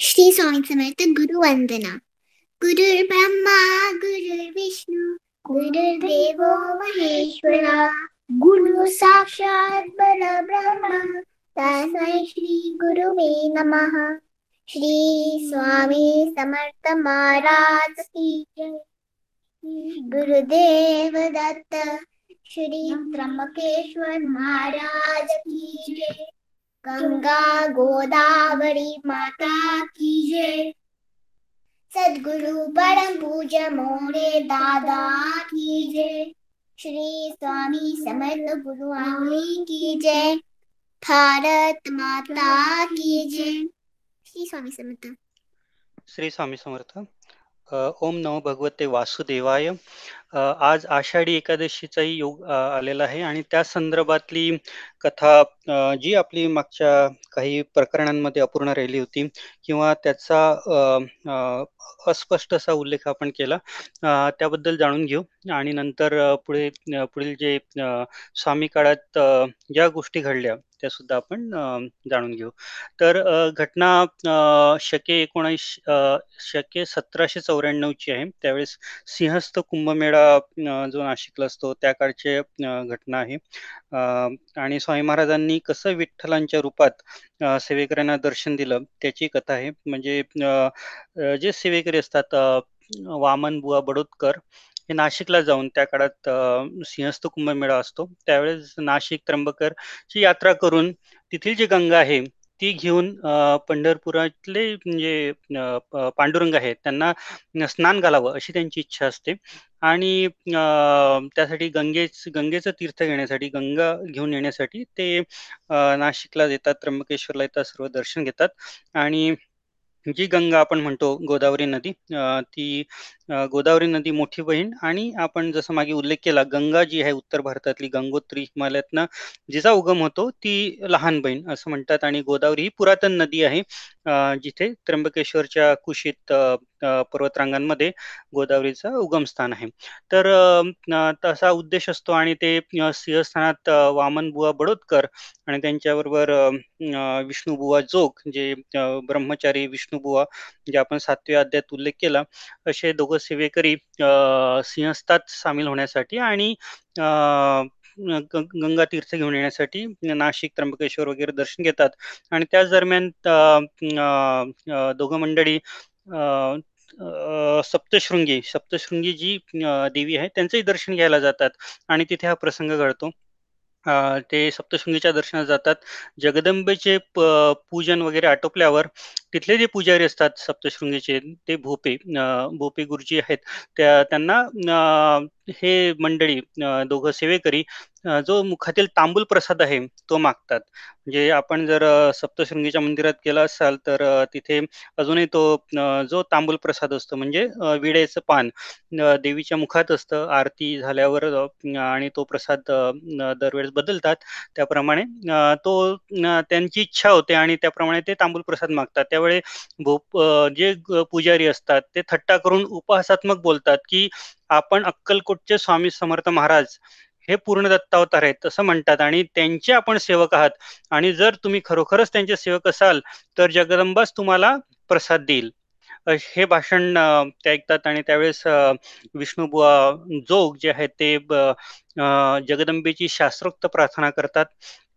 श्री स्वामी समर्थ गुरुवंदना गुरुर्ब्रह्मा गुरुर्विष्णू गुरुर्देवो महेश्वरा गुरु साक्षात परब्रह्म तस्मै श्री गुरुवे नमः श्री स्वामी समर्थ महाराज की जय गुरुदेव दत्त श्री त्र्यंबकेश्वर महाराज की जय गंगा गोदावरी माता की जय। सद्गुरु परम मोरे दादा की जय। श्री स्वामी समर्थ गुरु की जय। भारत माता की जय। श्री स्वामी समर्थ। श्री स्वामी समर्थ। ओम नमो भगवते वासुदेवाय। आज आषाढी एकादशीचाही योग आलेला आहे आणि त्या संदर्भातली कथा जी आपली मागच्या काही प्रकरणांमध्ये अपूर्ण राहिली होती किंवा त्याचा अ, अस्पष्ट असा उल्लेख आपण केला त्याबद्दल जाणून घेऊ. आणि नंतर पुढे पुढील जे स्वामी काळात ज्या गोष्टी घडल्या त्या सुद्धा आपण जाणून घेऊ. तर घटना अ, शके एकोणीस शके सतराशे चौऱ्याण्णवची आहे. त्यावेळेस सिंहस्थ कुंभमेळा जो नाशिकला असतो त्या काळचे घटना आहे. आणि स्वामी महाराजांनी कसं विठ्ठलांच्या रूपात सेवेकऱ्यांना दर्शन दिलं त्याची कथा आहे. म्हणजे जे सेवेकरी असतात वामन बुवा बडोदकर हे नाशिकला जाऊन त्या काळात सिंहस्थ कुंभमेळा असतो. त्यावेळेस नाशिक त्र्यंबकर ची यात्रा करून तेथील जी गंगा आहे ती घेऊन पंढरपुरातले म्हणजे पांडुरंग आहेत त्यांना स्नान घालावं अशी त्यांची इच्छा असते. आणि त्यासाठी गंगेच गंगेचं तीर्थ घेण्यासाठी गंगा घेऊन येण्यासाठी ते नाशिकला येतात त्र्यंबकेश्वरला येतात सर्व दर्शन घेतात. आणि जी गंगा आपण म्हणतो गोदावरी नदी ती गोदावरी नदी मोठी बहीण आणि आपण जसं मागे उल्लेख केला गंगा जी आहे उत्तर भारतातली गंगोत्री हिमालयातनं जिचा उगम होतो ती लहान बहीण असं म्हणतात आणि गोदावरी ही पुरातन नदी आहे. जिथे त्र्यंबकेश्वरच्या कुशीत पर्वतरांगांमध्ये गोदावरीचं उगमस्थान आहे. तर तसा उद्देश असतो आणि ते सिंहस्थानात वामनबुवा वामन बुवा बडोदकर आणि त्यांच्याबरोबर विष्णुबुवा जोग जे ब्रह्मचारी विष्णुबुवा जे आपण सातव्या अध्यायात उल्लेख केला असे दोघं सेवेकरी सिंहस्थात सामील होण्यासाठी आणि गंगा तीर्थ घेऊन येण्यासाठी नाशिक त्र्यंबकेश्वर वगैरे दर्शन घेतात. आणि त्याच दरम्यान दोघं मंडळी सप्तशृंगी सप्तशृंगी जी देवी आहे त्यांचंही दर्शन घ्यायला जातात. आणि तिथे हा प्रसंग घडतो. अ, ते सप्तशृंगीच्या दर्शनात जातात. जगदंबेचे प पूजन वगैरे आटोपल्यावर तिथले जे पुजारी असतात सप्तशृंगीचे ते भोपे अ, भोपे गुरुजी आहेत त्या त्यांना अ, हे मंडळी अ, दोघं सेवेकरी जो मुखातील तांबूल प्रसाद आहे तो मागतात. म्हणजे आपण जर सप्तशृंगीच्या मंदिरात गेला असाल तर तिथे अजूनही तो जो तांबूल प्रसाद असतो म्हणजे विड्याचं पान देवीच्या मुखात असतं. आरती झाल्यावर आणि तो प्रसाद दरवेळेस बदलतात. त्याप्रमाणे तो त्यांची इच्छा होते आणि त्याप्रमाणे ते तांबूल प्रसाद मागतात. त्यावेळी भोप जे पुजारी असतात ते थट्टा करून उपहासात्मक बोलतात, की "आपण अक्कलकोटचे स्वामी समर्थ महाराज हे पूर्ण दत्तावतार आहेत," असं म्हणतात. आणि त्यांचे आपण सेवक आहात. आणि जर तुम्ही खरोखरच त्यांचे सेवक असाल, तर जगदंबाच तुम्हाला प्रसाद देईल. हे भाषण ते ऐकतात आणि त्यावेळेस विष्णुबुवा जोग जे आहेत ते जगदंबेची शास्त्रोक्त प्रार्थना करतात.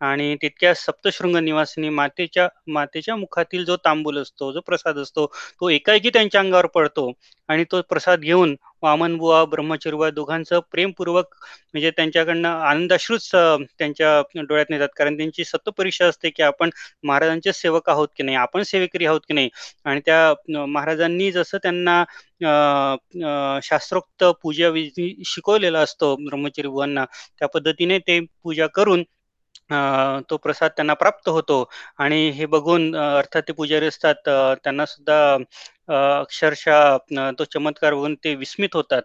आणि तितक्या सप्तशृंग निवासिनी मातेच्या मातेच्या मुखातील जो तांबूल असतो, जो प्रसाद असतो, तो एकाएकी त्यांच्या अंगावर पडतो आणि तो प्रसाद घेऊन वामनबुवा, ब्रह्मचर्यबुवा दोघांचं प्रेमपूर्वक म्हणजे त्यांच्याकडनं आनंदाश्रूच त्यांच्या डोळ्यात नेतात. कारण त्यांची सतत परीक्षा असते, की आपण महाराजांचे सेवक आहोत की नाही, आपण सेवेकरी आहोत की नाही. आणि त्या महाराजांनी जसं त्यांना शास्त्रोक्त पूजा विधी शिकवलेला असतो ब्रह्मचर्य त्या पद्धतीने ते पूजा करून तो प्रसाद त्यांना प्राप्त होतो. आणि हे बघून अर्थात ते पुजारी असतात त्यांना सुद्धा अक्षरशः तो चमत्कार बघून ते विस्मित होतात.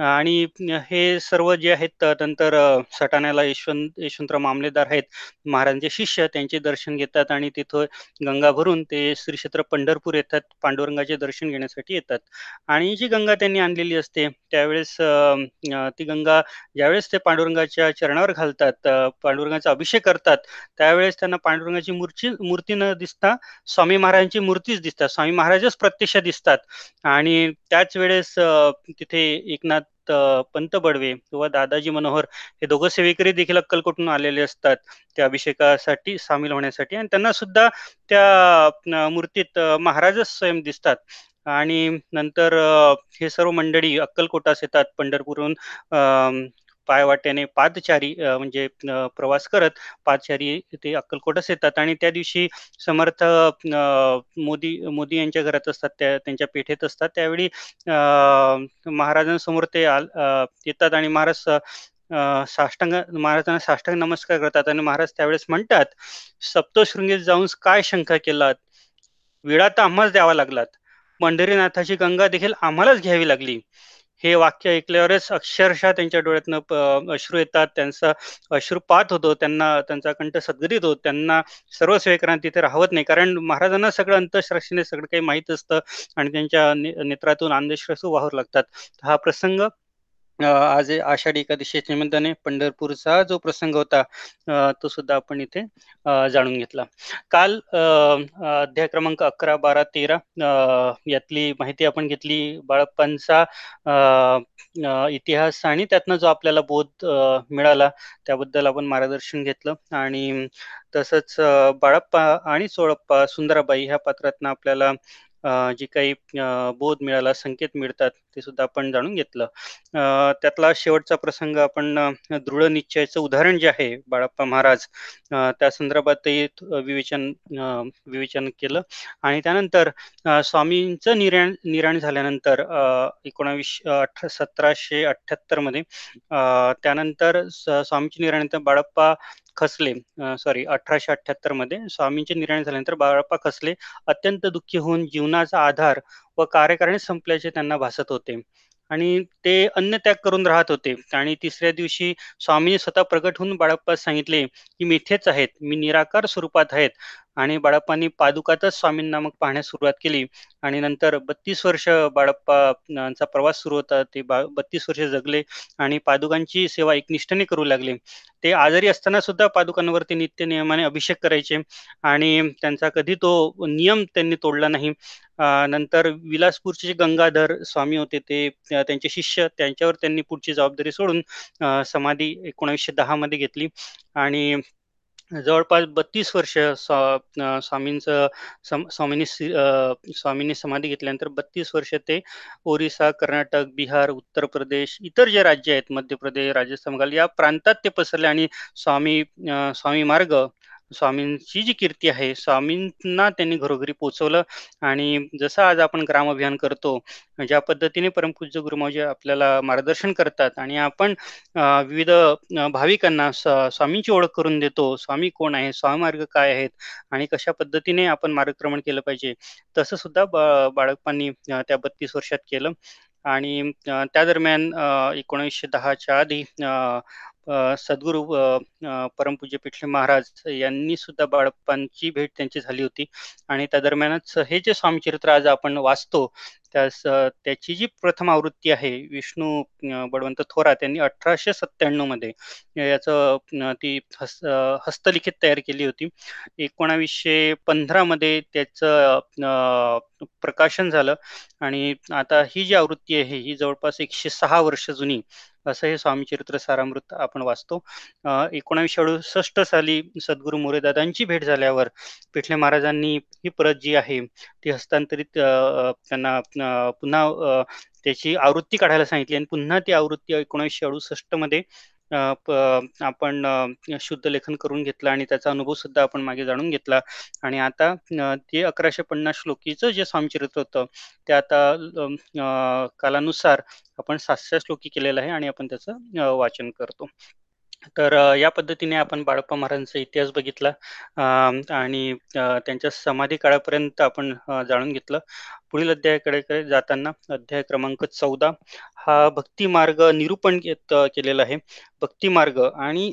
आणि हे सर्व जे आहेत नंतर सटाण्याला यशवंत यशवंतराव मामलेदार आहेत महाराजांचे शिष्य त्यांचे दर्शन घेतात आणि तिथं गंगा भरून ते श्री क्षेत्र पंढरपूर येतात पांडुरंगाचे दर्शन घेण्यासाठी येतात. आणि जी गंगा त्यांनी आणलेली असते त्यावेळेस ती गंगा ज्यावेळेस ते पांडुरंगाच्या चरणावर घालतात पांडुरंगाचा अभिषेक करतात त्यावेळेस त्यांना पांडुरंगाची मूर्ती मूर्ती न दिसता स्वामी महाराजांची मूर्तीच दिसतात. स्वामी महाराजच प्रत्यक्ष दिसतात. आणि त्याच वेळेस तिथे एकनाथ पंत बडवे किंवा दादाजी मनोहर हे दोघं सेवेकरी देखील अक्कलकोटून आलेले असतात. त्या अभिषेकासाठी सामील होण्यासाठी आणि त्यांना सुद्धा त्या मूर्तीत महाराजच स्वयं दिसतात. आणि नंतर हे सर्व मंडळी अक्कलकोटास येतात पंढरपूरहून पायवाट्याने पादचारी म्हणजे प्रवास करत पादचारी ते अक्कलकोटच येतात आणि त्या दिवशी समर्थ मोदी मोदी यांच्या घरात असतात त्या त्यांच्या पेठेत असतात. त्यावेळी महाराजांसमोर ते येतात आणि महाराज साष्टांग महाराजांना साष्टांग नमस्कार करतात आणि महाराज त्यावेळेस म्हणतात सप्तशृंगीत जाऊन काय शंका केलात? विडा तर आम्हाच द्यावा लागलात. पंढरीनाथाची गंगा देखील आम्हालाच घ्यावी लागली. हे वाक्य ऐकल्यावरच अक्षरशः त्यांच्या डोळ्यातनं अश्रू येतात. त्यांचा अश्रुपात होतो. त्यांना त्यांचा कंठ सद्गरीत होतो. त्यांना सर्व सेवेकरांना तिथे राहत नाही. कारण महाराजांना सगळं अंतश्राशीने सगळं काही माहीत असतं आणि त्यांच्या नेत्रातून अंधश्रसू वाहू लागतात. हा प्रसंग आज आषाढी एकादशीच्या निमित्ताने पंढरपूरचा जो प्रसंग होता तो सुद्धा आपण इथे जाणून घेतला. काल अध्याय क्रमांक अकरा बारा तेरा यातली माहिती आपण घेतली. बाळप्पांचा इतिहास आणि त्यातनं जो आपल्याला बोध मिळाला त्याबद्दल आपण मार्गदर्शन घेतलं. आणि तसंच बाळप्पा आणि सोळप्पा सुंदराबाई ह्या पात्रातनं आपल्याला जी काही बोध मिळाला संकेत मिळतात ते सुद्धा आपण जाणून घेतलं. त्यातला शेवटचा प्रसंग आपण दृढ निश्चयाचं उदाहरण जे आहे बाळाप्पा महाराज त्या संदर्भातही विवेचन विवेचन केलं. आणि त्यानंतर स्वामींचं निर्याण निर्याण झाल्यानंतर एकोणावीसशे अठ सतराशे अठ्ठ्याहत्तरमध्ये त्यानंतर स्वामीची निर्याणानंतर बाळप्पा खसले सॉरी अठराशे अठ्ठ्याहत्तरमध्ये स्वामींचे निर्णय झाल्यानंतर बाळप्पा खसले अत्यंत दुःखी होऊन जीवनाचा आधार व कार्यकारणी संपल्याचे त्यांना भासत होते. आणि ते अन्न त्याग करून राहत होते. आणि तिसऱ्या दिवशी स्वामींनी स्वतः प्रकट होऊन बाळप्पा सांगितले की मी इथेच आहेत. मी निराकार स्वरूपात आहेत. आणि बाळप्पांनी पादुकातच स्वामींना मग पाहण्यास सुरुवात केली. आणि नंतर बत्तीस वर्ष बाळप्पांचा प्रवास सुरू होता. ते बा बत्तीस वर्ष जगले आणि पादुकांची सेवा एकनिष्ठाने करू लागले. ते आजारी असताना सुद्धा पादुकांवरती नित्य नियमाने अभिषेक करायचे आणि त्यांचा कधी तो नियम त्यांनी तोडला नाही. नंतर विलासपूरचे जे गंगाधर स्वामी होते ते त्यांचे शिष्य त्यांच्यावर त्यांनी पुढची जबाबदारी सोडून समाधी एकोणावीसशे दहा मध्ये घेतली. आणि जवळपास बत्तीस वर्ष स्वामींचं स्वामींनी स्वामींनी समाधी घेतल्यानंतर बत्तीस वर्ष ते ओरिसा कर्नाटक बिहार उत्तर प्रदेश इतर जे राज्य आहेत मध्य प्रदेश राजस्थान बंगाल या प्रांतात ते पसरले आणि स्वामी स्वामी मार्ग स्वामींची जी कीर्ती आहे स्वामींना त्यांनी घरोघरी पोचवलं. आणि जसं आज आपण ग्राम अभियान करतो ज्या पद्धतीने परमपूज्य गुरुमाजी आपल्याला मार्गदर्शन करतात आणि आपण विविध भाविकांना स्वामींची ओळख करून देतो स्वामी कोण आहे स्वामी मार्ग काय आहेत आणि कशा पद्धतीने आपण मार्गक्रमण केलं पाहिजे तसं सुद्धा बाळकपांनी त्या बत्तीस वर्षात केलं. आणि त्या दरम्यान एकोणीसशे दहाच्या आधी सद्गुरू परमपूज्य पिठले महाराज यांनी सुद्धा बाळप्पांची भेट त्यांची झाली होती. आणि त्या दरम्यानच हे जे स्वामीचरित्र आज आपण वाचतो त्यास त्याची जी प्रथम आवृत्ती आहे विष्णू बळवंत थोरात यांनी अठराशे सत्त्याण्णवमध्ये याचं ती हस्त हस्तलिखित तयार केली होती. एकोणावीसशे पंधरा मध्ये त्याचं प्रकाशन झालं. आणि आता ही जी आवृत्ती आहे ही जवळपास एकशे सहा वर्ष जुनी असं हे स्वामी चरित्र सारामृत आपण वाचतो. एकोणावीसशे अडुसष्ट साली सद्गुरू मोरेदादांची भेट झाल्यावर पिठले महाराजांनी ही प्रत जी आहे ती हस्तांतरित त्यांना पुन्हा त्याची आवृत्ती काढायला सांगितली आणि पुन्हा ती आवृत्ती एकोणीसशे अडुसष्टमध्ये आपण शुद्ध लेखन करून घेतलं आणि त्याचा अनुभव सुद्धा आपण मागे जाणून घेतला. आणि आता ते अकराशे पन्नास श्लोकीचं जे स्वामचरित्र होतं ते आता कालानुसार आपण सातशे श्लोकी केलेलं आहे आणि आपण त्याचं वाचन करतो. तर या पद्धतीने आपण बाळप्पा महाराजांचा इतिहास बघितला. आणि त्यांच्या समाधी काळापर्यंत आपण जाणून घेतलं. पुढील अध्यायाकडे जाताना अध्याय क्रमांक चौदा हा भक्ती मार्ग निरूपण केलेला आहे. भक्ती मार्ग आणि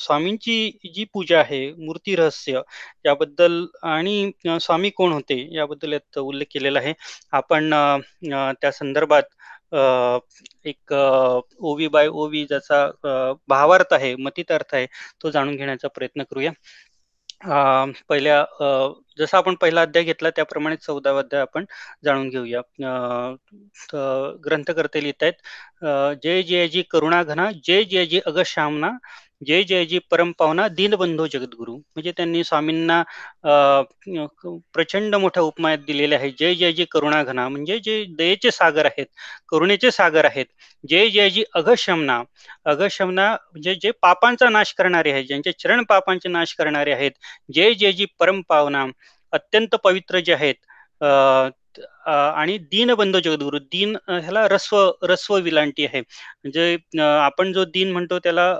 स्वामींची जी पूजा आहे मूर्ती रहस्य याबद्दल आणि स्वामी कोण होते याबद्दल यात उल्लेख केलेला आहे. आपण त्या संदर्भात एक ओवी बाय ओवी ज्याचा भावार्थ आहे मतीत अर्थ आहे तो जाणून घेण्याचा प्रयत्न करूया. पहिल्या जसा आपण पहिला अध्याय घेतला त्याप्रमाणे चौदावा अध्याय आपण जाणून घेऊया. ग्रंथकर्ते लिहित आहेत जय जय जी करुणाघना जय जय जी अगश्यामना जय जय जी परमपावना दीनबंधू जगद्गुरु. म्हणजे त्यांनी स्वामींना प्रचंड मोठ्या उपमायात दिलेले आहे. जय जय जी करुणाघना म्हणजे जे दयेचे सागर आहेत करुणेचे सागर आहेत जय जय जी अघशमना. अघशमना म्हणजे जे पापांचा नाश करणारे आहेत ज्यांचे चरण पापांचे नाश करणारे आहेत जय जय जी परमपावना अत्यंत पवित्र जे आहेत आणि दीनबंधू जगद्गुरु दीन ह्याला रस्व रस्व विलांटी आहे. म्हणजे आपण जो दीन म्हणतो त्याला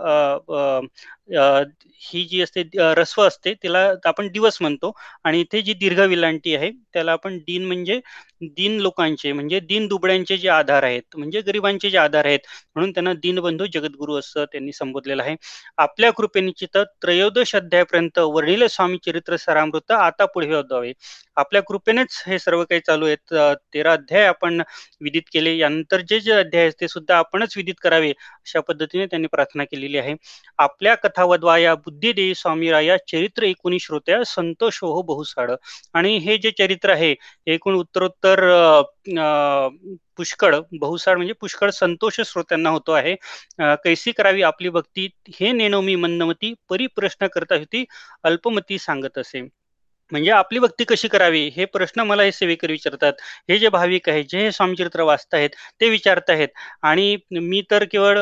ही जी असते रस्व असते तिला आपण दिवस म्हणतो. आणि इथे जी दीर्घ विलांटी आहे त्याला आपण दीन म्हणजे दीन लोकांचे म्हणजे दीन दुबड्यांचे जे आधार आहेत म्हणजे गरिबांचे जे आधार आहेत म्हणून त्यांना दीनबंधू जगद्गुरु असं त्यांनी संबोधलेलं आहे. आपल्या कृपेनिचित त्रयोदश अध्यायापर्यंत वर्णिले स्वामी चरित्र सरामृत आता पुढे वधावे आपल्या कृपेनेच हे सर्व काही चालू आहेत. तेरा अध्याय आपण विदित केले. यानंतर जे जे अध्याय आहेत ते सुद्धा आपणच विदित करावे अशा पद्धतीने त्यांनी प्रार्थना केलेली आहे. आपल्या कथा वधवाया बुद्धी देई स्वामी चरित्र एकूणी श्रोत्या संतोष हो बहुसाड. आणि हे जे चरित्र आहे एकूण उत्तरोत्तर पुष्कळ बहुसाड म्हणजे पुष्कळ संतोष श्रोत्यांना होतो आहे. कैसी करावी आपली भक्ती हे नेणो मी मंदमती परिप्रश्न करता होती अल्पमती सांगत असे. म्हणजे आपली भक्ती कशी करावी? हे प्रश्न मला हे सेवेकर विचारतात. हे जे भाविक आहेत जे हे स्वामीचरित्र वाचत आहेत ते विचारत आहेत. आणि मी तर केवळ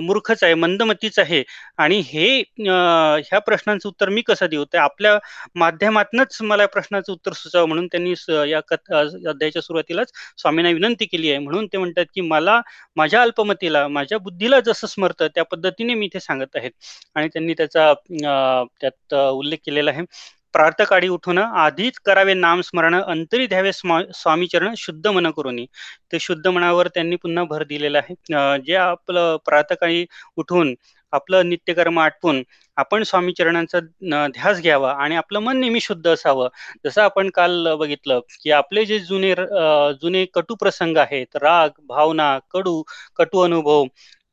मूर्खच आहे मंदमतीच आहे. आणि हे ह्या प्रश्नांचं उत्तर मी कसं देऊ? ते आपल्या माध्यमातनच मला प्रश्नाचं उत्तर सुचावं म्हणून त्यांनी या कथा अध्यायाच्या सुरुवातीलाच स्वामींना विनंती केली आहे. म्हणून ते म्हणतात की मला माझ्या अल्पमतीला माझ्या बुद्धीला जसं स्मरतं त्या पद्धतीने मी ते सांगत आहेत आणि त्यांनी त्याचा त्यात उल्लेख केलेला आहे. प्रार्थकाळी उठून आधीच करावे नामस्मरण अंतरी द्यावे स्वामी चरण शुद्ध मन करून. ते शुद्ध मनावर त्यांनी पुन्हा भर दिलेला आहे. जे आपलं प्रातकाळी उठून आपलं नित्यकर्म आटपून आपण स्वामी चरणांचा ध्यास घ्यावा आणि आपलं मन नेहमी शुद्ध असावं. जसं आपण काल बघितलं की आपले जे जुने जुने कटू प्रसंग आहेत राग भावना कडू कटू अनुभव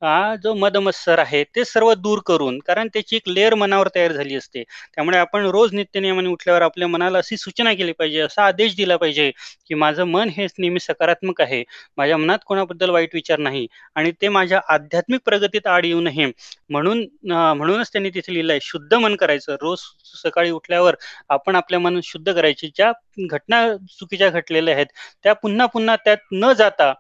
हा जो मदमत्सर आहे ते सर्व दूर करून कारण त्याची एक लेअर मनावर तयार झाली असते. त्यामुळे आपण रोज नित्यनियमाने उठल्यावर आपल्या मनाला अशी सूचना केली पाहिजे असा आदेश दिला पाहिजे की माझं मन हे नेहमी सकारात्मक आहे माझ्या मनात कोणाबद्दल वाईट विचार नाही आणि ते माझ्या आध्यात्मिक प्रगतीत आड येऊ नये. म्हणून म्हणूनच त्यांनी तिथे लिहिलंय शुद्ध मन करायचं. रोज सकाळी उठल्यावर आपण आपल्या मन शुद्ध करायची. ज्या घटना चुकीच्या घटलेल्या आहेत त्या पुन्हा पुन्हा त्यात न जाता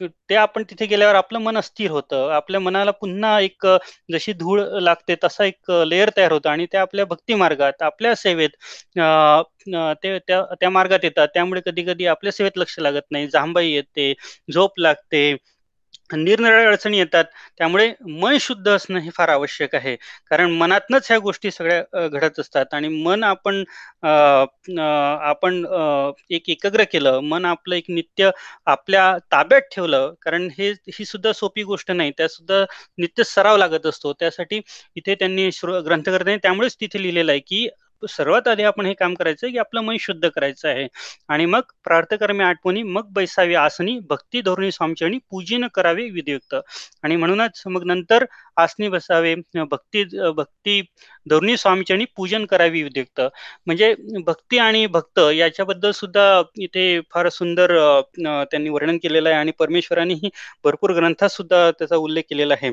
ते आपण तिथे गेल्यावर आपलं मन अस्थिर होतं. आपल्या मनाला पुन्हा एक जशी धूळ लागते तसा एक लेअर तयार होतं आणि त्या आपल्या भक्ती मार्गात आपल्या सेवेत ते त्या त्या मार्गात येतात. त्यामुळे कधी कधी आपल्या सेवेत लक्ष लागत नाही. जांभाई येते झोप लागते. निरनिराळ्या अडचणी येतात त्यामुळे मन शुद्ध असणं हे फार आवश्यक आहे. कारण मनातनच ह्या गोष्टी सगळ्या घडत असतात आणि मन आपण आपण एक एकाग्र केलं मन आपलं एक नित्य आपल्या ताब्यात ठेवलं कारण हे ही सुद्धा सोपी गोष्ट नाही. त्या सुद्धा नित्य सराव लागत असतो. त्यासाठी इथे त्यांनी ग्रंथकर्त्यांनी त्यामुळेच तिथे लिहिलेलं आहे की सर्वात आधी आपण हे काम करायचं की आपलं मन शुद्ध करायचं आहे. आणि मग प्रार्थकर्मी आठवणी मग बैसावी आसनी भक्ती धोरणी आणि पूजन करावे विधियुक्त आणि म्हणूनच मग नंतर आसनी बसावे भक्ती भक्ती धोरणी स्वामीचरणी पूजन करावी विधियुक्त म्हणजे भक्ती आणि भक्त याच्याबद्दल सुद्धा इथे फार सुंदर त्यांनी वर्णन केलेलं आहे. आणि परमेश्वरांनीही भरपूर ग्रंथात सुद्धा त्याचा उल्लेख केलेला आहे.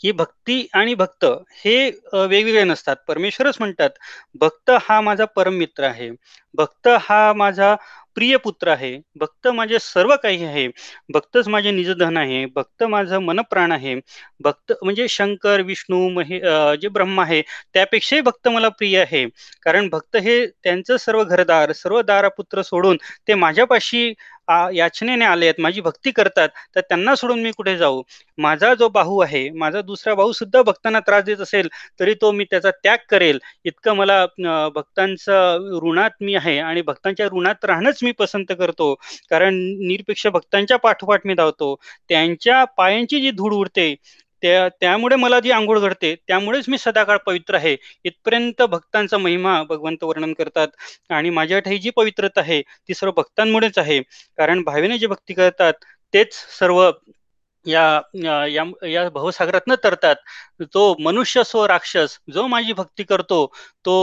की भक्ती आणि भक्त हे वेगवेगळे नसतात. परमेश्वरच म्हणतात भक्त हा माझा परम मित्र आहे. भक्त हा माझा प्रिय पुत्र आहे. भक्त माझे सर्व काही आहे. भक्तच माझे निजधन आहे. भक्त माझं मनप्राण आहे. भक्त म्हणजे शंकर विष्णू महे जे ब्रह्म आहे त्यापेक्षाही भक्त मला प्रिय आहे. कारण भक्त हे त्यांचं सर्व घरदार सर्व दारापुत्र सोडून ते माझ्यापाशी याचनेने आले आहेत. माझी भक्ती करतात. तर त्यांना सोडून मी कुठे जाऊ? माझा जो भाऊ आहे माझा दुसरा भाऊ सुद्धा भक्तांना त्रास देत असेल तरी तो मी त्याचा त्याग करेल. इतकं मला भक्तांचं ऋणात मी आहे. आणि भक्तांच्या ऋणात राहणंच मी पसंत करतो. कारण निरपेक्ष भक्तांच्या पाठोपाठ मी धावतो. त्यांच्या पायांची जी धूळ उडते त्या त्यामुळे मला जी आंघोळ घडते त्यामुळेच मी सदाकाळ पवित्र आहे. इथपर्यंत भक्तांचा महिमा भगवंत वर्णन करतात आणि माझ्याठाई जी पवित्रता आहे ती सर्व भक्तांमुळेच आहे. कारण भावेने जे भक्ती करतात तेच सर्व या या, या भवसागरात न तरतात. तो मनुष्य सो राक्षस जो माझी भक्ती करतो तो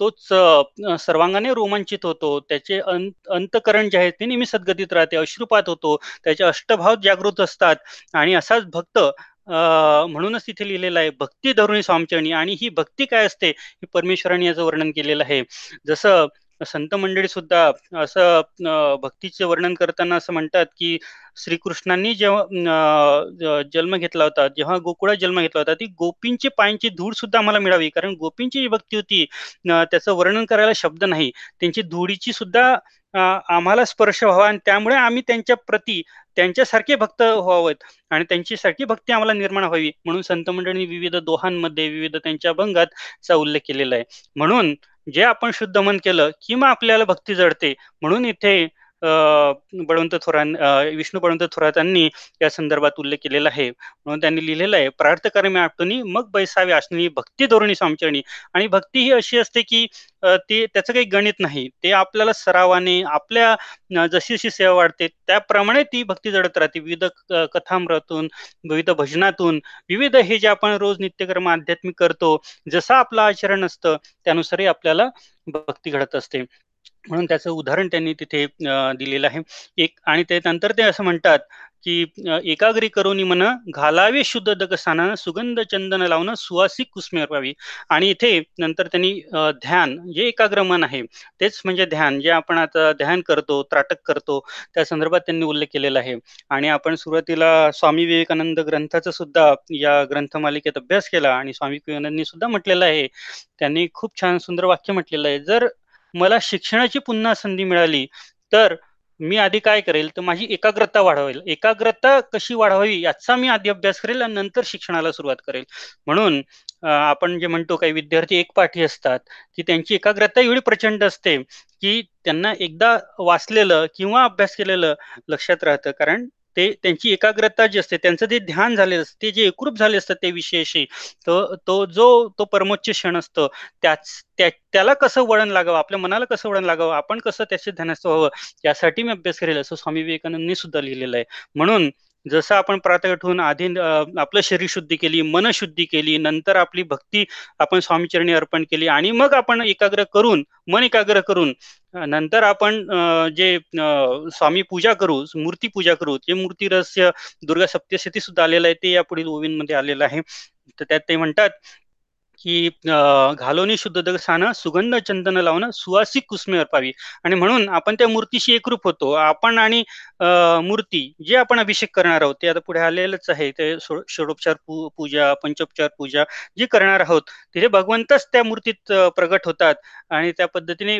तोच सर्वांगाने रोमांचित होतो. त्याचे अंत अंतकरण जे आहे ते नेहमी सद्गतीत राहते अश्रुपात होतो त्याचे अष्टभाव जागृत असतात. आणि असाच भक्त म्हणूनच तिथे लिहिलेलं आहे भक्ती धरुणी स्वामचरणी आणि ही भक्ती काय असते ही परमेश्वराने याचं वर्णन केलेलं आहे. जसं संत मंडळी सुद्धा असं भक्तीचे वर्णन करताना असं म्हणतात की श्रीकृष्णांनी जेव्हा जन्म घेतला होता जेव्हा गोकुळात जन्म घेतला होता ती गोपींची पायांची धूळ सुद्धा आम्हाला मिळावी. कारण गोपींची जी भक्ती होती त्याचं वर्णन करायला शब्द नाही. त्यांची धुळीची सुद्धा आम्हाला स्पर्श व्हावा आणि त्यामुळे आम्ही त्यांच्या प्रती त्यांच्यासारखे भक्त व्हावेत आणि त्यांची सारखी भक्ती आम्हाला निर्माण व्हावी. म्हणून संत मंडळींनी विविध दोहांमध्ये विविध त्यांच्या अभंगात चा उल्लेख केलेला आहे. म्हणून जे आपण शुद्ध मन केलं किंवा आपल्याला भक्ती जडते. म्हणून इथे बळवंत थोरां विष्णू बळवंत थोरातांनी या संदर्भात उल्लेख केलेला आहे. म्हणून त्यांनी लिहिलेलं आहे प्रार्थकर मी आठवणी मग बैसावी आसनी भक्ती धोरणी समचणी आणि भक्ती ही अशी असते की ते त्याचं काही गणित नाही. ते आपल्याला सरावाने आपल्या जशी जशी सेवा वाढते त्याप्रमाणे ती भक्ती जडत राहते. विविध कथामृतून विविध भजनातून विविध हे जे आपण रोज नित्यकर्म आध्यात्मिक करतो जसं आपलं आचरण असतं त्यानुसारही आपल्याला भक्ती घडत असते. म्हणून त्याचं उदाहरण त्यांनी तिथे दिलेलं आहे. एक आणि ते नंतर ते असं म्हणतात की एकाग्री करून मन घालावे शुद्ध दगसाना सुगंध चंदन लावणं सुवासिक कुसमे अर्पावी आणि इथे नंतर त्यांनी ध्यान जे एकाग्र मन आहे तेच म्हणजे ध्यान जे आपण आता ध्यान करतो त्राटक करतो त्या संदर्भात त्यांनी उल्लेख केलेला आहे. आणि आपण सुरुवातीला स्वामी विवेकानंद ग्रंथाचा सुद्धा या ग्रंथमालिकेत अभ्यास केला आणि स्वामी विवेकानंदनी सुद्धा म्हटलेलं आहे. त्यांनी खूप छान सुंदर वाक्य म्हटलेलं आहे. जर मला शिक्षणाची पुन्हा संधी मिळाली तर मी आधी काय करेल तर माझी एकाग्रता वाढवेल. एकाग्रता कशी वाढवावी याचा मी आधी अभ्यास करेल आणि नंतर शिक्षणाला सुरुवात करेल. म्हणून आपण जे म्हणतो काही विद्यार्थी एक पाठी असतात की त्यांची एकाग्रता एवढी प्रचंड असते की त्यांना एकदा वाचलेलं किंवा अभ्यास केलेलं लक्षात राहतं. कारण ते त्यांची एकाग्रता जी असते त्यांचं जे ध्यान झालेलं असतं ते जे एकरूप झाले असतात ते विषयाशी तो तो जो तो परमोच्च क्षण असतो त्याच त्या त्याला कसं वळण लागावं आपल्या मनाला कसं वळण लागावं आपण कसं त्याचे ध्यानस्थ व्हावं यासाठी मी अभ्यास करेल असं स्वामी विवेकानंदनी सुद्धा लिहिलेलं आहे. म्हणून जसं आपण प्रातः उठून आधी आपलं शरीर शुद्धी केली मन शुद्धी केली नंतर आपली भक्ती आपण स्वामीचरणी अर्पण केली आणि मग आपण एकाग्र करून मन एकाग्र करून नंतर आपण जे स्वामी पूजा करू मूर्ती पूजा करू जे मूर्ती रहस्य दुर्गा सप्तशती सुद्धा आलेलं आहे ते या पुढील ओवींमध्ये आलेलं आहे. तर त्यात ते म्हणतात की घालोनी शुद्ध सान सुगंध चंदन लावणं सुवासिक कुसमे अर्पावी. आणि म्हणून आपण त्या मूर्तीशी एकरूप होतो. आपण आणि मूर्ती जे आपण अभिषेक करणार आहोत ते आता पुढे आलेलंच आहे. ते षोडोपचार पूजा पंचोपचार पूजा जी करणार आहोत तिथे भगवंतच त्या मूर्तीत प्रगट होतात. आणि त्या पद्धतीने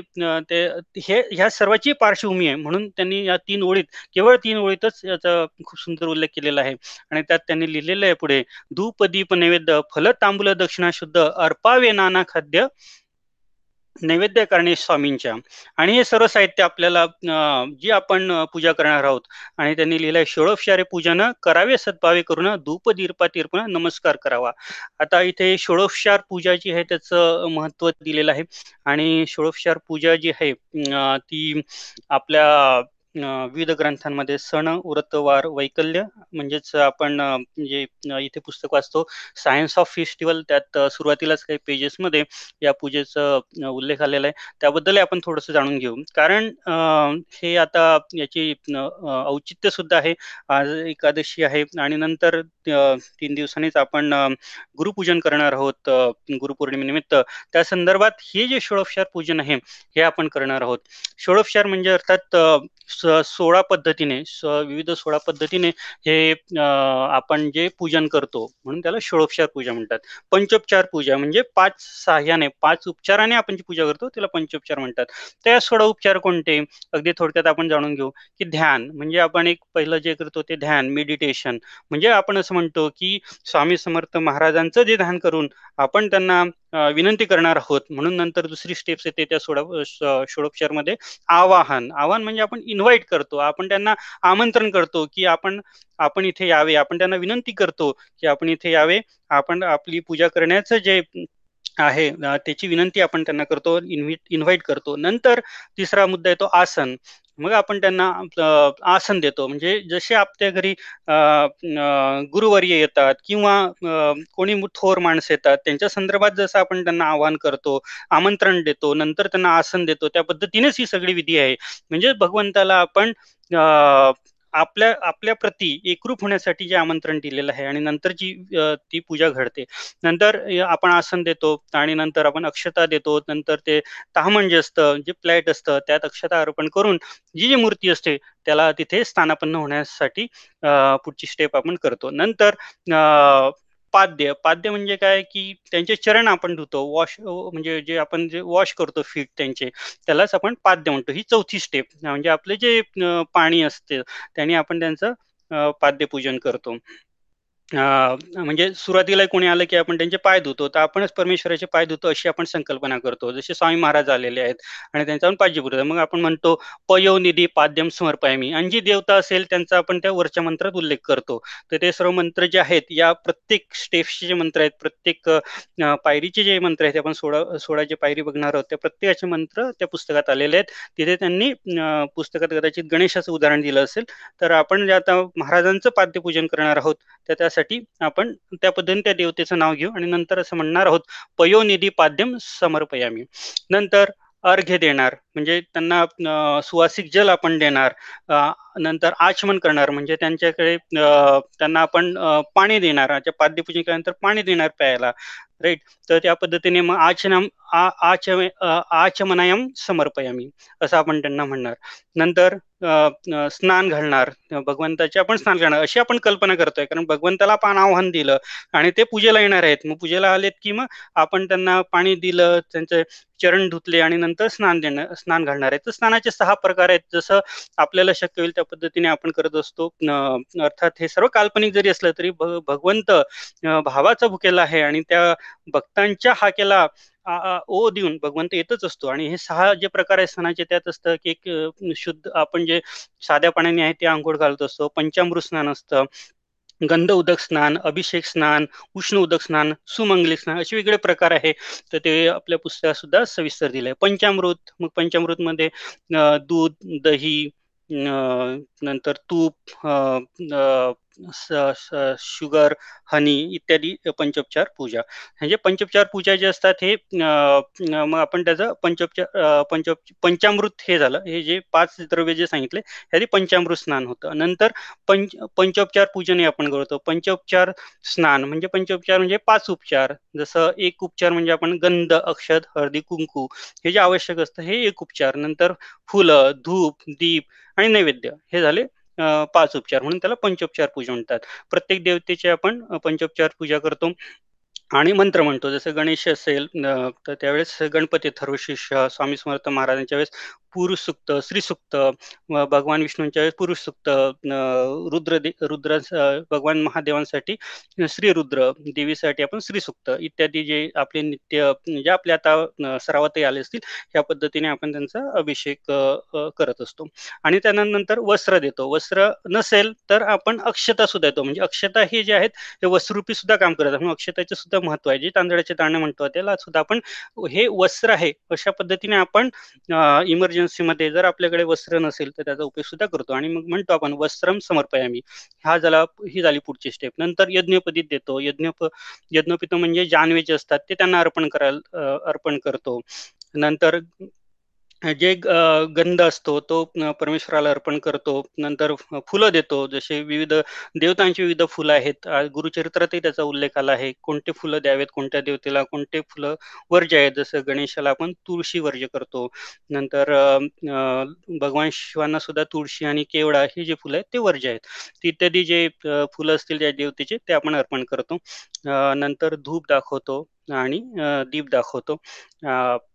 ते हे ह्या सर्वाची पार्श्वभूमी आहे. म्हणून त्यांनी या तीन ओळीत केवळ तीन ओळीतच याचा खूप सुंदर उल्लेख केलेला आहे. आणि त्यात त्यांनी लिहिलेलं आहे पुढे धूप दीप नैवेद्य फल तांबूल दक्षिणा शुद्ध अर्पावे नाना खाद्य नैवेद्य करणे स्वामींच्या. आणि हे सर्व साहित्य आपल्याला जी आपण पूजा करणार आहोत आणि त्यांनी लिहिलंय षोडोपचारे पूजन करावे सद्भावे करून धूप दीर्पा तीर्पण नमस्कार करावा. आता इथे षोडोपचार पूजा जी आहे त्याचं महत्त्व दिलेलं आहे. आणि षोडोपचार पूजा जी आहे ती आपल्या विविध ग्रंथांमध्ये सण व्रत वार वैकल्य म्हणजेच आपण जे म्हणजे, इथे पुस्तक वाचतो. सायन्स ऑफ फेस्टिवल त्यात सुरुवातीलाच काही पेजेसमध्ये या पूजेचा उल्लेख आलेला आहे. त्याबद्दल आपण थोडस जाणून घेऊ. कारण हे आता याची औचित्य सुद्धा आहे. आज एकादशी आहे आणि नंतर तीन दिवसांनीच आपण गुरुपूजन करणार आहोत गुरुपौर्णिमेनिमित्त. त्या संदर्भात हे जे षोडोपचार पूजन आहे हे आपण करणार आहोत. षोडोपचार म्हणजे अर्थात सोळा पद्धतीने विविध सोळा पद्धतीने हे आपण जे पूजन करतो म्हणून त्याला षोडोपचार पूजा म्हणतात. पंचोपचार पूजा म्हणजे पाच सहाय्याने पाच उपचाराने आपण जी पूजा करतो त्याला पंचोपचार म्हणतात. त्या सोळा उपचार कोणते? अगदी थोडक्यात आपण जाणून घेऊ की ध्यान म्हणजे आपण एक पहिलं जे करतो ते ध्यान मेडिटेशन म्हणजे आपण असं म्हणतो की स्वामी समर्थ महाराजांचं जे ध्यान करून आपण त्यांना विनंती करणार आहोत. म्हणून नंतर दुसरी स्टेप्स येते त्या सोडा षोडोपचारमध्ये आवाहन. आवाहन म्हणजे आपण इन्व्हाइट करतो. आपण त्यांना आमंत्रण करतो की आपण आपण इथे यावे. आपण त्यांना विनंती करतो की आपण इथे यावे. आपण आपली पूजा करण्याचं जे आहे त्याची विनंती आपण त्यांना करतो इन्व्हाइट करतो. नंतर तिसरा मुद्दा येतो आसन. मग आपण त्यांना आसन देतो. म्हणजे जसे आपल्या घरी गुरुवर्य येतात किंवा कोणी थोर माणसं येतात त्यांच्या संदर्भात जसं आपण त्यांना आवाहन करतो आमंत्रण देतो नंतर त्यांना आसन देतो त्या पद्धतीनेच ही सगळी विधी आहे. म्हणजे भगवंताला आपण आपल्या आपल्या प्रती एकरूप होण्यासाठी जे आमंत्रण दिलेलं आहे आणि नंतर जी ती पूजा घडते. नंतर आपण आसन देतो आणि नंतर आपण अक्षता देतो. नंतर ते ताहमण जे असतं जे प्लॅट असतं त्यात अक्षता अर्पण करून जी जी मूर्ती असते त्याला तिथे स्थानापन्न होण्यासाठी पुढची स्टेप आपण करतो. नंतर पाद्य. पाद्य म्हणजे काय की त्यांचे चरण आपण धुतो वॉश म्हणजे जे आपण जे वॉश करतो फीट त्यांचे त्यालाच आपण पाद्य म्हणतो. ही चौथी स्टेप म्हणजे आपले जे पाणी असते त्याने आपण त्यांचं पाद्यपूजन करतो. म्हणजे सुरुवातीला कोणी आलं की आपण त्यांचे पाय धुतो तर आपणच परमेश्वराचे पाय धुतो अशी आपण संकल्पना करतो. जसे स्वामी महाराज आलेले आहेत आणि त्यांच्यावर पाज्यपूर मग आपण म्हणतो पयो निधी पाद्यम समर्पयामी. आणि जी देवता असेल त्यांचा आपण त्या वरच्या मंत्रात उल्लेख करतो. तर ते सर्व मंत्र जे आहेत या प्रत्येक स्टेप्सचे जे मंत्र आहेत. प्रत्येक पायरीचे जे मंत्र आहेत आपण सोळा सोळा जे पायरी बघणार आहोत त्या प्रत्येकाचे मंत्र त्या पुस्तकात आलेले आहेत. तिथे त्यांनी पुस्तकात कदाचित गणेशाचं उदाहरण दिलं असेल तर आपण जे आता महाराजांचं पाद्यपूजन करणार आहोत तर त्यासाठी आपण त्या पद्धतीने त्या देवतेचं नाव घेऊ आणि नंतर असं म्हणणार आहोत पयोनिधी पाद्यम समर्पयामी. नंतर अर्घ्य देणार म्हणजे त्यांना सुवासिक जल आपण देणार नंतर आचमन करणार म्हणजे त्यांच्याकडे त्यांना आपण पाणी देणार पाद्यपूजन केल्यानंतर पाणी देणार प्यायला राईट तर त्या पद्धतीने मग आ आच आचमनायम समर्पयामी असं आपण त्यांना म्हणणार. नंतर स्नान घालणार. भगवंताचे आपण स्नान घालणार अशी आपण कल्पना करतोय. कारण भगवंताला आपण आव्हान दिलं आणि ते पूजेला येणार आहेत. मग पूजेला आलेत की मग आपण त्यांना पाणी दिलं त्यांचे चरण धुतले आणि नंतर स्नान देणार स्नान घालणार आहेत. तर स्नानाचे सहा प्रकार आहेत. जसं आपल्याला शक्य होईल त्या पद्धतीने आपण करत असतो. अर्थात हे सर्व काल्पनिक जरी असलं तरी भगवंत भावाचा भुकेला आहे आणि त्या भक्तांच्या हाकेला ओ देऊन भगवंत येतच असतो. आणि हे सहा जे प्रकार आहे स्नानाचे त्यात असतं की एक शुद्ध आपण जे साध्या पाण्याने आहे ते आंघोळ घालत असतो. पंचामृत स्नान असतं. गंध उदक स्नान अभिषेक स्नान उष्ण उदक स्नान सुमंगली स्नान असे वेगळे प्रकार आहे. तर ते आपल्या पुस्तकात सुद्धा सविस्तर दिले पंचामृत मग पंचामृत मध्ये दूध दही नंतर तूप शुगर हनी इत्यादी पंचोपचार पूजा. म्हणजे पंचोपचार पूजा जे असतात हे मग आपण त्याचं पंचोपचार पंचोप पंचामृत हे झालं. हे जे पाच द्रव्य जे सांगितले त्याआधी पंचामृत स्नान होतं. नंतर पंच पंचोपचार पूजन हे आपण करतो. पंचोपचार स्नान म्हणजे पंचोपचार म्हणजे पाच उपचार. जसं एक उपचार म्हणजे आपण गंध अक्षत हळदी कुंकू हे जे आवश्यक असतं हे एक उपचार. नंतर फुलं धूप दीप आणि नैवेद्य हे झाले. पाच उपचार म्हणून त्याला पंचोपचार पूजा म्हणतात. प्रत्येक देवतेचे आपण पंचोपचार पूजा करतो आणि मंत्र म्हणतो. जसं गणेश असेल तर त्यावेळेस गणपती शिष्य स्वामी समर्थ महाराजांच्या वेळेस पुरुष सुक्त स्त्री सुक्त भगवान विष्णूंच्या पुरुष सुक्त रुद्र रुद्र भगवान महादेवांसाठी श्री रुद्र देवीसाठी आपण श्री सुक्त इत्यादी जे आपले नित्य जे आपले आता सरावातही आले असतील या पद्धतीने आपण त्यांचा अभिषेक करत असतो. आणि त्यानंतर वस्त्र देतो. वस्त्र नसेल तर आपण अक्षता सुद्धा देतो. म्हणजे अक्षता हे जे आहेत ते वस्त्रूपी सुद्धा काम करत म्हणून अक्षताचे सुद्धा महत्त्व आहे. जे तांदळाचे दाणे म्हणतो त्याला सुद्धा आपण हे वस्त्र आहे अशा पद्धतीने आपण इमर्जन्सी इमर्जन्सीमध्ये जर आपल्याकडे वस्त्र नसेल तर त्याचा उपयोग सुद्धा करतो. आणि मग म्हणतो आपण वस्त्रम समर्पयामी. हा झाला ही झाली पुढची स्टेप नंतर यज्ञपदीत देतो. यज्ञप यज्ञपित म्हणजे जानवे जे असतात ते त्यांना अर्पण करायला अर्पण करतो. नंतर जे गंध असतो तो परमेश्वराला अर्पण करतो नंतर फुलं देतो जसे विविध देवतांची विविध फुलं आहेत. गुरुचरित्रातही त्याचा उल्लेख आला आहे. कोणते फुलं द्यावेत कोणत्या देवतेला कोणते फुलं वर्ज्य आहेत? जसं गणेशाला आपण तुळशी वर्ज्य करतो. नंतर भगवान शिवांना सुद्धा तुळशी आणि केवडा हे जे फुलं आहेत ते वर्ज्य आहेत. इत्यादी जे फुलं असतील त्या देवतेचे ते आपण अर्पण करतो. नंतर धूप दाखवतो. आणि दीप दाखवतो.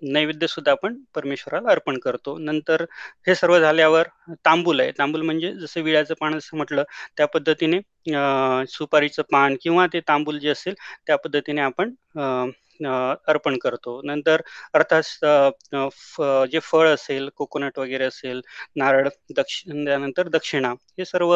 नैवेद्य सुद्धा आपण परमेश्वराला अर्पण करतो. नंतर हे सर्व झाल्यावर तांबूल आहे. तांबूल म्हणजे जसं विळ्याचं पान असं म्हटलं त्या पद्धतीने सुपारीचं पान किंवा ते तांबूल जे असेल त्या पद्धतीने आपण अर्पण करतो. नंतर अर्थात जे फळ असेल कोकोनट वगैरे असेल नारळ दक्षिण त्यानंतर दक्षिणा हे सर्व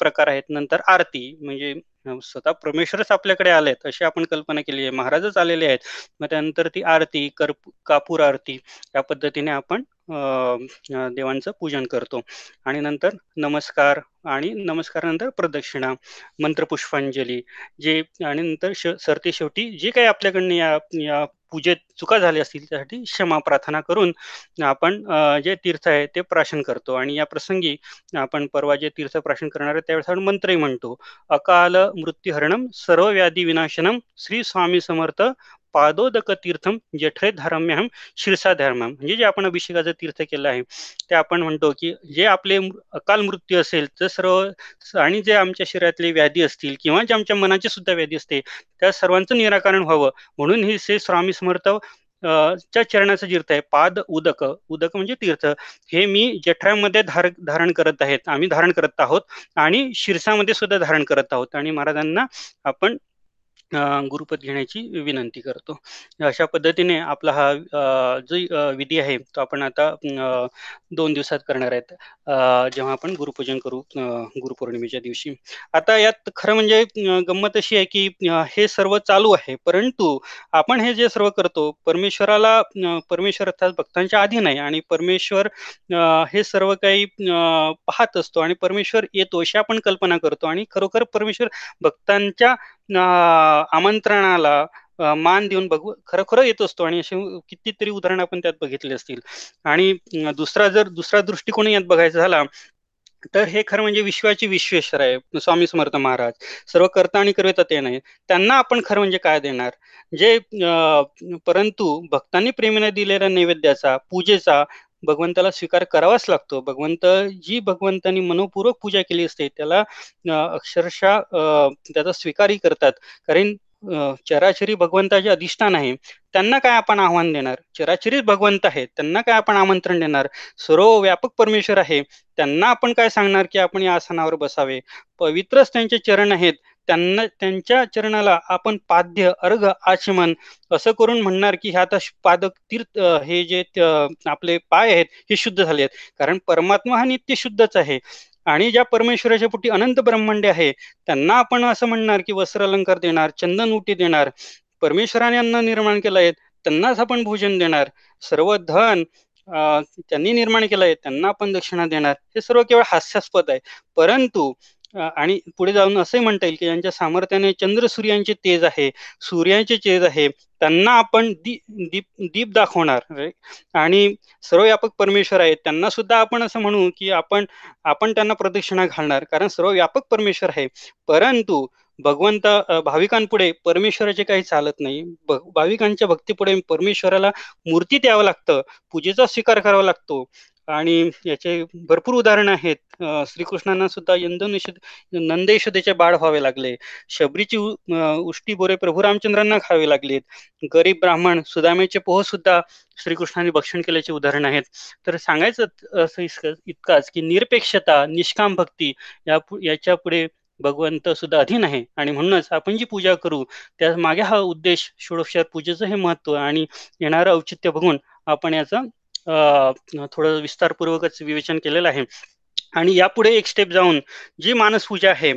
प्रकार आहेत. नंतर आरती म्हणजे स्वतः परमेश्वरच आपल्याकडे आलेत अशी आपण कल्पना केली आहे. महाराजच आलेले आहेत. मग त्यानंतर ती आरती कर कापूर आरती या पद्धतीने आपण देवांचं पूजन करतो. आणि नंतर नमस्कार आणि नमस्कारानंतर प्रदक्षिणा मंत्रपुष्पांजली जे आणि नंतर सरते शेवटी जे काही आपल्याकडनं या या पूजेत चुका झाल्या असतील त्यासाठी क्षमा प्रार्थना करून आपण जे तीर्थ आहे ते प्राशन करतो. आणि या प्रसंगी आपण परवा जे तीर्थ प्राशन करणार आहे त्यावेळेस आपण मंत्रही म्हणतो. अकाल मृत्यूहरणम सर्व व्याधी विनाशनम श्री स्वामी समर्थ पादोदक तीर्थम जठरे धर्म्यहम शिरसा म्हणजे जे आपण अभिषेकाचं तीर्थ केलं आहे ते आपण म्हणतो की जे आपले अकाल मृत्यू असेल तर सर्व आणि जे आमच्या शरीरातले व्याधी असतील किंवा जे आमच्या मनाची सुद्धा व्याधी असते त्या सर्वांचं निराकरण व्हावं. म्हणून हे से स्वामी समर्थ च्या चरणाचं तीर्थ आहे पाद उदक. उदक म्हणजे तीर्थ. हे मी जठरामध्ये धार धारण करत आहेत आम्ही धारण करत आहोत आणि शिरसामध्ये सुद्धा धारण करत आहोत. आणि महाराजांना आपण गुरुपद घेण्याची विनंती करतो. अशा पद्धतीने आपला हा जो विधी आहे तो आपण आता दोन दिवसात करणार आहेत. जेव्हा आपण गुरुपूजन करू गुरुपौर्णिमेच्या दिवशी. आता यात खरं म्हणजे गंमत अशी आहे की हे सर्व चालू आहे परंतु आपण हे जे सर्व करतो परमेश्वराला परमेश्वर अर्थात भक्तांच्या आधी नाही आणि परमेश्वर हे सर्व काही पाहत असतो आणि परमेश्वर येतो अशी आपण कल्पना करतो. आणि खरोखर परमेश्वर भक्तांच्या आमंत्रणाला मान देऊन बघू खरोखर येत असतो आणि असे कितीतरी उदाहरण आपण त्यात बघितले असतील. आणि दुसरा जर दुसरा दृष्टिकोन यात बघायचा झाला तर हे खरं म्हणजे विश्वाची विश्वेश्वर आहे स्वामी समर्थ महाराज. सर्व करता आणि करता ते नाही त्यांना आपण खरं म्हणजे काय देणार? जे परंतु भक्तांनी प्रेमीने दिलेल्या नैवेद्याचा पूजेचा भगवंताला स्वीकार करावाच लागतो. भगवंत जी भगवंतानी मनोपूर्वक पूजा केली असते त्याला अक्षरशः त्याचा स्वीकारही करतात. कारण चराचरी भगवंताचे अधिष्ठान आहे. त्यांना काय आपण आव्हान देणार? चराचरीच भगवंत आहे त्यांना काय आपण आमंत्रण देणार? सर्व व्यापक परमेश्वर आहे. त्यांना आपण काय सांगणार की आपण या आसनावर बसावे? पवित्रच त्यांचे चरण आहेत. त्यांना त्यांच्या चरणाला आपण पाद्य अर्घ आचमन असं करून म्हणणार की ह्या पादक तीर्थ हे जे आपले पाय आहेत हे शुद्ध झाले आहेत. कारण परमात्मा हा नित्य शुद्धच आहे. आणि ज्या परमेश्वराच्या पोटी अनंत ब्रह्मांडे आहे त्यांना आपण असं म्हणणार की वस्त्र अलंकार देणार चंदन उटी देणार परमेश्वराने यांना निर्माण केलं आहे त्यांनाच आपण भोजन देणार सर्व धन त्यांनी निर्माण केलं आहे त्यांना आपण दक्षिणा देणार हे सर्व केवळ हास्यास्पद आहे. परंतु आणि पुढे जाऊन असंही म्हणता येईल की यांच्या सामर्थ्याने चंद्र सूर्यांचे तेज आहे सूर्याचे तेज आहे त्यांना आपण दीप दीप दाखवणार आणि सर्व व्यापक परमेश्वर आहेत त्यांना सुद्धा आपण असं म्हणू की आपण आपण त्यांना प्रदक्षिणा घालणार कारण सर्व व्यापक परमेश्वर आहे. परंतु भगवंत भाविकांपुढे परमेश्वराचे काही चालत नाही. भाविकांच्या भक्तीपुढे परमेश्वराला मूर्ती द्यावं लागतं पूजेचा स्वीकार करावा लागतो. आणि याचे भरपूर उदाहरणं आहेत. श्रीकृष्णांना सुद्धा यंदनिषद नंदेशदेचे बाळ व्हावे लागले. शबरीची उष्टी बोरे प्रभू रामचंद्रांना खावे लागलेत. गरीब ब्राह्मण सुदामेचे पोह सुद्धा श्रीकृष्णाने भक्षण केल्याचे उदाहरण आहेत. तर सांगायचं असं इतकाच की निरपेक्षता निष्काम भक्ती या याच्यापुढे भगवंत सुद्धा अधीन आहे. आणि म्हणूनच आपण जी पूजा करू त्या मागे हा उद्देश षोडोपचार पूजेचं हे महत्त्व आणि येणारं औचित्य बघून आपण याचा थोडं विस्तारपूर्वकच विवेचन केलेलं आहे. आणि यापुढे एक स्टेप जाऊन जी मानसपूजा आहे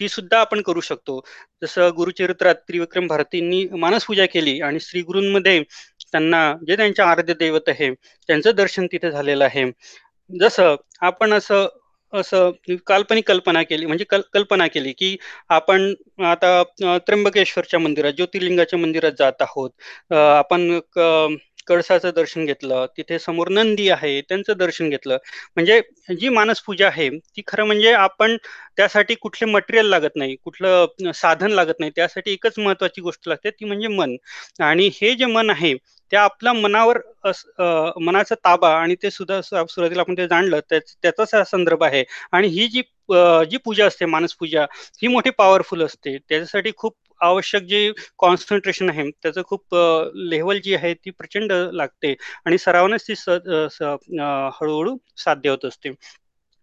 ती सुद्धा आपण करू शकतो. जसं गुरुचरित्रात त्रिविक्रम भारतींनी मानसपूजा केली आणि श्री गुरूंमध्ये त्यांना जे त्यांच्या आराध्य दैवत आहे त्यांचं दर्शन तिथे झालेलं आहे. जसं आपण असं असं काल्पनिक कल्पना केली म्हणजे कल कल्पना केली की आपण आता त्र्यंबकेश्वरच्या मंदिरात ज्योतिर्लिंगाच्या मंदिरात जात आहोत. आपण कळसाचं दर्शन घेतलं तिथे समोर नंदी आहे त्यांचं दर्शन घेतलं. म्हणजे जी मानसपूजा आहे ती खरं म्हणजे आपण त्यासाठी कुठले मटेरियल लागत नाही कुठलं साधन लागत नाही त्यासाठी एकच महत्वाची गोष्ट लागते ती म्हणजे मन. आणि हे जे मन आहे त्या आपल्या मनावर मनाचा ताबा आणि ते सुद्धा सुरुवातीला आपण ते जाणलं त्याचाच हा संदर्भ आहे. आणि ही जी जी पूजा असते मानस पूजा ही मोठी पॉवरफुल असते. त्याच्यासाठी खूप आवश्यक जे कॉन्सन्ट्रेशन आहे त्याचं खूप लेवल जी आहे ती प्रचंड लागते. आणि सरावानेच ती हळूहळू साध्य होत असते.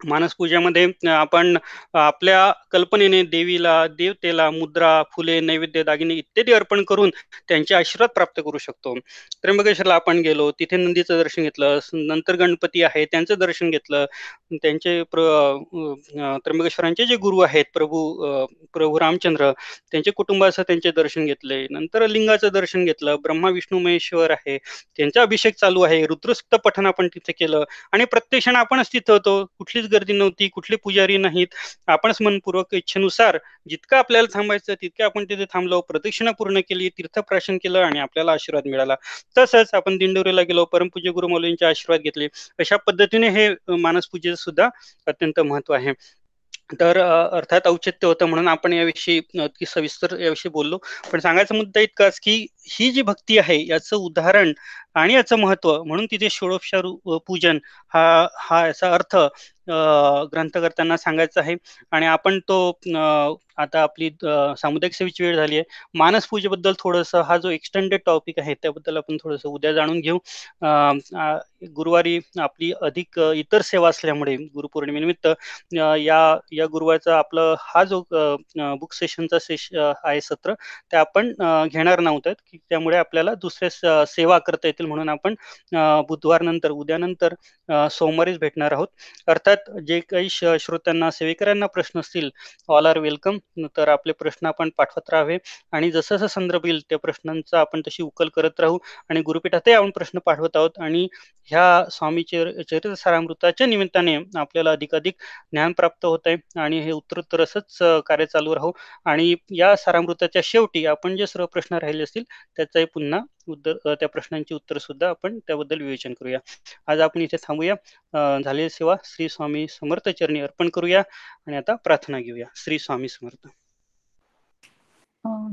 मानस पूजेमध्ये आपण आपल्या कल्पनेने देवीला देवतेला मुद्रा फुले नैवेद्य दागिने इत्यादी अर्पण करून त्यांचे आशीर्वाद प्राप्त करू शकतो. त्र्यंबकेश्वरला आपण गेलो तिथे नंदीचं दर्शन घेतलं नंतर गणपती आहे त्यांचं दर्शन घेतलं त्यांचे प्र त्र्यंबकेश्वरांचे जे गुरु आहेत प्रभू प्रभू रामचंद्र त्यांचे कुटुंबासह त्यांचे दर्शन घेतले नंतर लिंगाचं दर्शन घेतलं ब्रह्मा विष्णू महेश्वर आहे त्यांचा अभिषेक चालू आहे रुद्रस्त पठण आपण तिथे केलं आणि प्रत्यक्षण आपणच तिथं होतो कुठलीच गर्दी नव्हती कुठले पुजारी नाहीत. आपणच मनपूर्वक इच्छेनुसार जितकं आपल्याला थांबायचं तितकं आपण तिथे थांबलो प्रदक्षिणा पूर्ण केली तीर्थप्राशन केलं आणि आपल्याला आशीर्वाद मिळाला. तसंच आपण दिंडोरीला गेलो परमपूज्य गुरुमौलींचे आशीर्वाद घेतले. अशा पद्धतीने हे मानस पूजेचं सुद्धा अत्यंत महत्त्व आहे. तर अर्थात औचित्य होतं म्हणून आपण याविषयी सविस्तर याविषयी बोललो. पण सांगायचा मुद्दा इतकाच की ही जी भक्ती आहे याचं उदाहरण आणि याचं महत्त्व म्हणून तिथे षोडोपचार पूजन हा हा याचा अर्थ ग्रंथकर्त्यांना सांगायचा आहे. आणि आपण तो आता आपली सामुदायिक सेवेची वेळ झाली आहे. मानस पूजेबद्दल थोडंसं हा जो एक्सटेंडेड टॉपिक आहे त्याबद्दल आपण थोडंसं उद्या जाणून घेऊ. गुरुवारी आपली अधिक इतर सेवा असल्यामुळे गुरुपौर्णिमेनिमित्त या या गुरुवारचा आपलं हा जो बुक सेशनचा सेश आहे सत्र ते आपण घेणार नव्हतं की त्यामुळे आपल्याला दुसऱ्या सेवा करता येतील म्हणून आपण बुधवार नंतर उद्यानंतर सोमवारीच भेटणार आहोत. अर्थात जे काही श्रोत्यांना सेवेकरांना प्रश्न असतील ऑल आर वेलकम तर आपले प्रश्न आपण पाठवत राहावे. आणि जसं जसं संदर्भ येईल त्या प्रश्नांचा आपण तशी उकल करत राहू. आणि गुरुपीठातही आपण प्रश्न पाठवत आहोत. आणि ह्या स्वामी चरित्र सारामृताच्या निमित्ताने आपल्याला अधिकाधिक ज्ञान प्राप्त होत आहे. आणि हे उत्तरोत्तर असंच कार्य चालू राहू. आणि या सारामृताच्या शेवटी आपण जे सर्व प्रश्न राहिले असतील त्याचाही पुन्हा उत्तर त्या प्रश्नांची उत्तर सुद्धा आपण त्याबद्दल विवेचन करूया. आज आपण इथे थांबूया. झालेली सेवा श्री स्वामी समर्थ चरणी अर्पण करूया आणि आता प्रार्थना घेऊया. श्री स्वामी समर्थ.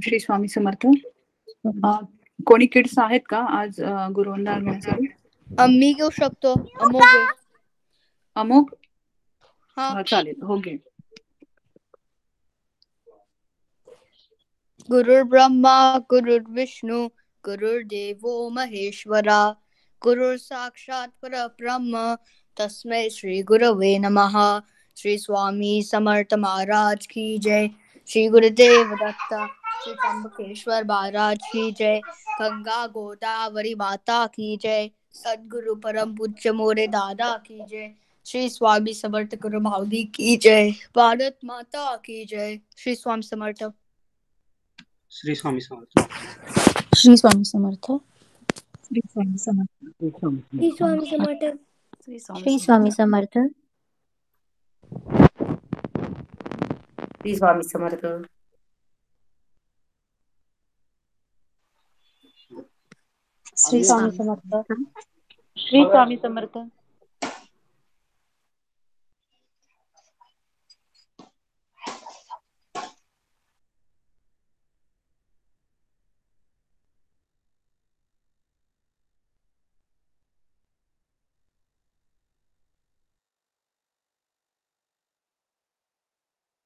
श्री स्वामी समर्थ. कोणी किड्स आहेत का आज गुरुवंदना घेण्यासाठी मी घेऊ शकतो. अमोघ हा. चालेल. हो घे. गुरुर्ब्रह्मा गुरुर्विष्णू गुरुर्देवो महेश्वरा। गुरुर साक्षात परब्रह्म। तस्मै श्री गुरवे नमः। श्री स्वामी समर्थ महाराज की जय। श्री गुरुदेव दत्त श्री त्र्यंबकेश्वर महाराज की जय। गंगा गोदावरी माता की जय। सदगुरु परम पूज्य मोरे दादा की जय। श्री स्वामी समर्थ गुरु माऊली की जय। भारत माता की जय। श्री स्वामी समर्थ। श्री स्वामी समर्थ। श्री स्वामी समर्थ. श्री स्वामी समर्थ. श्री स्वामी समर्थ. श्री स्वामी समर्थ. श्री स्वामी समर्थ. श्री स्वामी समर्थ. श्री स्वामी समर्थ.